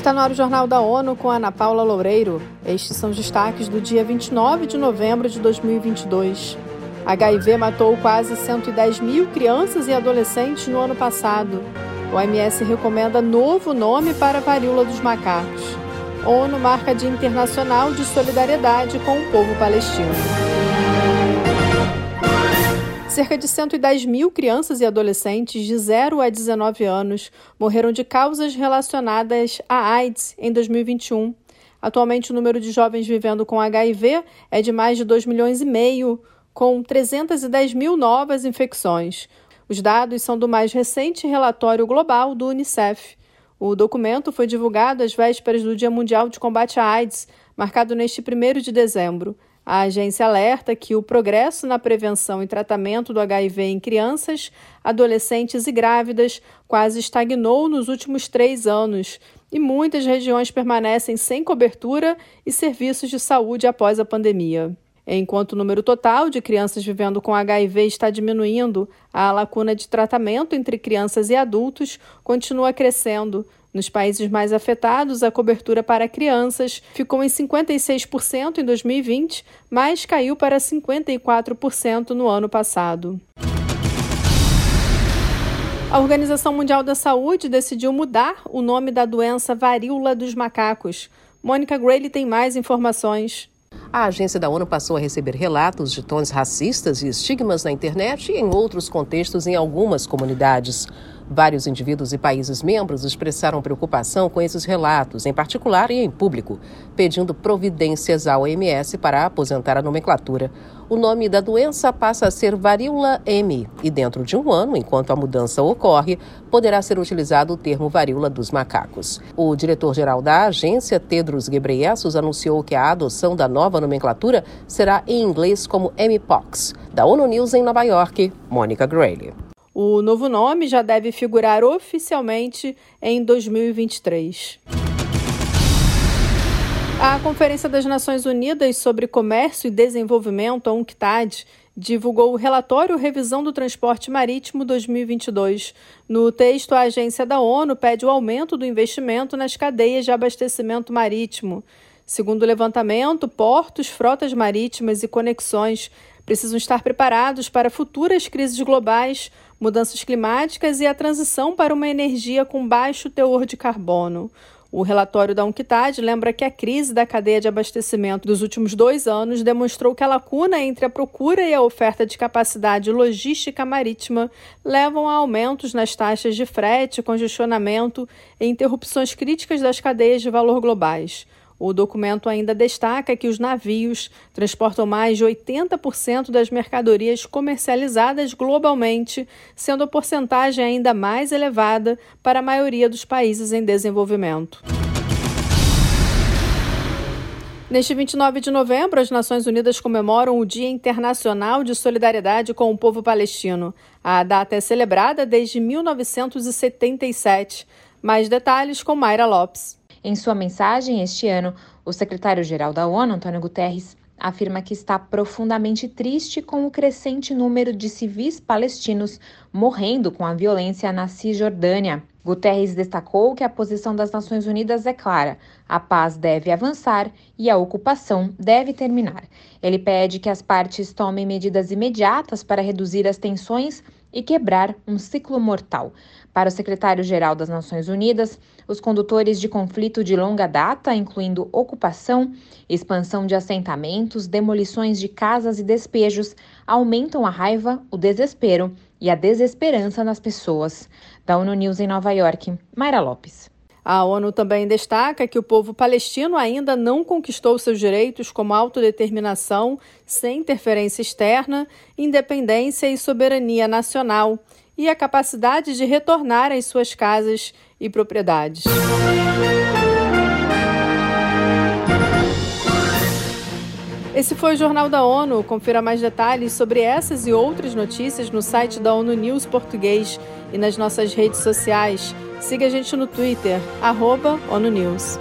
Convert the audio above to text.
Está no ar o Jornal da ONU com Ana Paula Loureiro. Estes são os destaques do dia 29 de novembro de 2022. HIV matou quase 110 mil crianças e adolescentes no ano passado. O OMS recomenda novo nome para a varíola dos macacos. ONU marca Dia Internacional de Solidariedade com o povo palestino. Cerca de 110 mil crianças e adolescentes de 0 a 19 anos morreram de causas relacionadas à AIDS em 2021. Atualmente, o número de jovens vivendo com HIV é de mais de 2 milhões e meio, com 310 mil novas infecções. Os dados são do mais recente relatório global do Unicef. O documento foi divulgado às vésperas do Dia Mundial de Combate à AIDS, marcado neste 1 de dezembro. A agência alerta que o progresso na prevenção e tratamento do HIV em crianças, adolescentes e grávidas quase estagnou nos últimos três anos e muitas regiões permanecem sem cobertura e serviços de saúde após a pandemia. Enquanto o número total de crianças vivendo com HIV está diminuindo, a lacuna de tratamento entre crianças e adultos continua crescendo, nos países mais afetados, a cobertura para crianças ficou em 56% em 2020, mas caiu para 54% no ano passado. A Organização Mundial da Saúde decidiu mudar o nome da doença varíola dos macacos. Mônica Grayle tem mais informações. A agência da ONU passou a receber relatos de tons racistas e estigmas na internet e em outros contextos em algumas comunidades. Vários indivíduos e países membros expressaram preocupação com esses relatos, em particular e em público, pedindo providências à OMS para aposentar a nomenclatura. O nome da doença passa a ser varíola M e, dentro de um ano, enquanto a mudança ocorre, poderá ser utilizado o termo varíola dos macacos. O diretor-geral da agência, Tedros Ghebreyesus, anunciou que a adoção da nova nomenclatura será em inglês como Mpox. Da ONU News em Nova York, Mônica Grayle. O novo nome já deve figurar oficialmente em 2023. A Conferência das Nações Unidas sobre Comércio e Desenvolvimento, a UNCTAD, divulgou o relatório Revisão do Transporte Marítimo 2022. No texto, a agência da ONU pede o aumento do investimento nas cadeias de abastecimento marítimo. Segundo o levantamento, portos, frotas marítimas e conexões precisam estar preparados para futuras crises globais, mudanças climáticas e a transição para uma energia com baixo teor de carbono. O relatório da UNCTAD lembra que a crise da cadeia de abastecimento dos últimos dois anos demonstrou que a lacuna entre a procura e a oferta de capacidade logística marítima levam a aumentos nas taxas de frete, congestionamento e interrupções críticas das cadeias de valor globais. O documento ainda destaca que os navios transportam mais de 80% das mercadorias comercializadas globalmente, sendo a porcentagem ainda mais elevada para a maioria dos países em desenvolvimento. Neste 29 de novembro, as Nações Unidas comemoram o Dia Internacional de Solidariedade com o Povo Palestino. A data é celebrada desde 1977. Mais detalhes com Mayra Lopes. Em sua mensagem este ano, o secretário-geral da ONU, Antônio Guterres, afirma que está profundamente triste com o crescente número de civis palestinos morrendo com a violência na Cisjordânia. Guterres destacou que a posição das Nações Unidas é clara: a paz deve avançar e a ocupação deve terminar. Ele pede que as partes tomem medidas imediatas para reduzir as tensões e quebrar um ciclo mortal. Para o secretário-geral das Nações Unidas, os condutores de conflito de longa data, incluindo ocupação, expansão de assentamentos, demolições de casas e despejos, aumentam a raiva, o desespero e a desesperança nas pessoas. Da ONU News em Nova York, Mayra Lopes. A ONU também destaca que o povo palestino ainda não conquistou seus direitos como autodeterminação, sem interferência externa, independência e soberania nacional e a capacidade de retornar às suas casas e propriedades. Esse foi o Jornal da ONU. Confira mais detalhes sobre essas e outras notícias no site da ONU News Português e nas nossas redes sociais. Siga a gente no Twitter, arroba ONU News.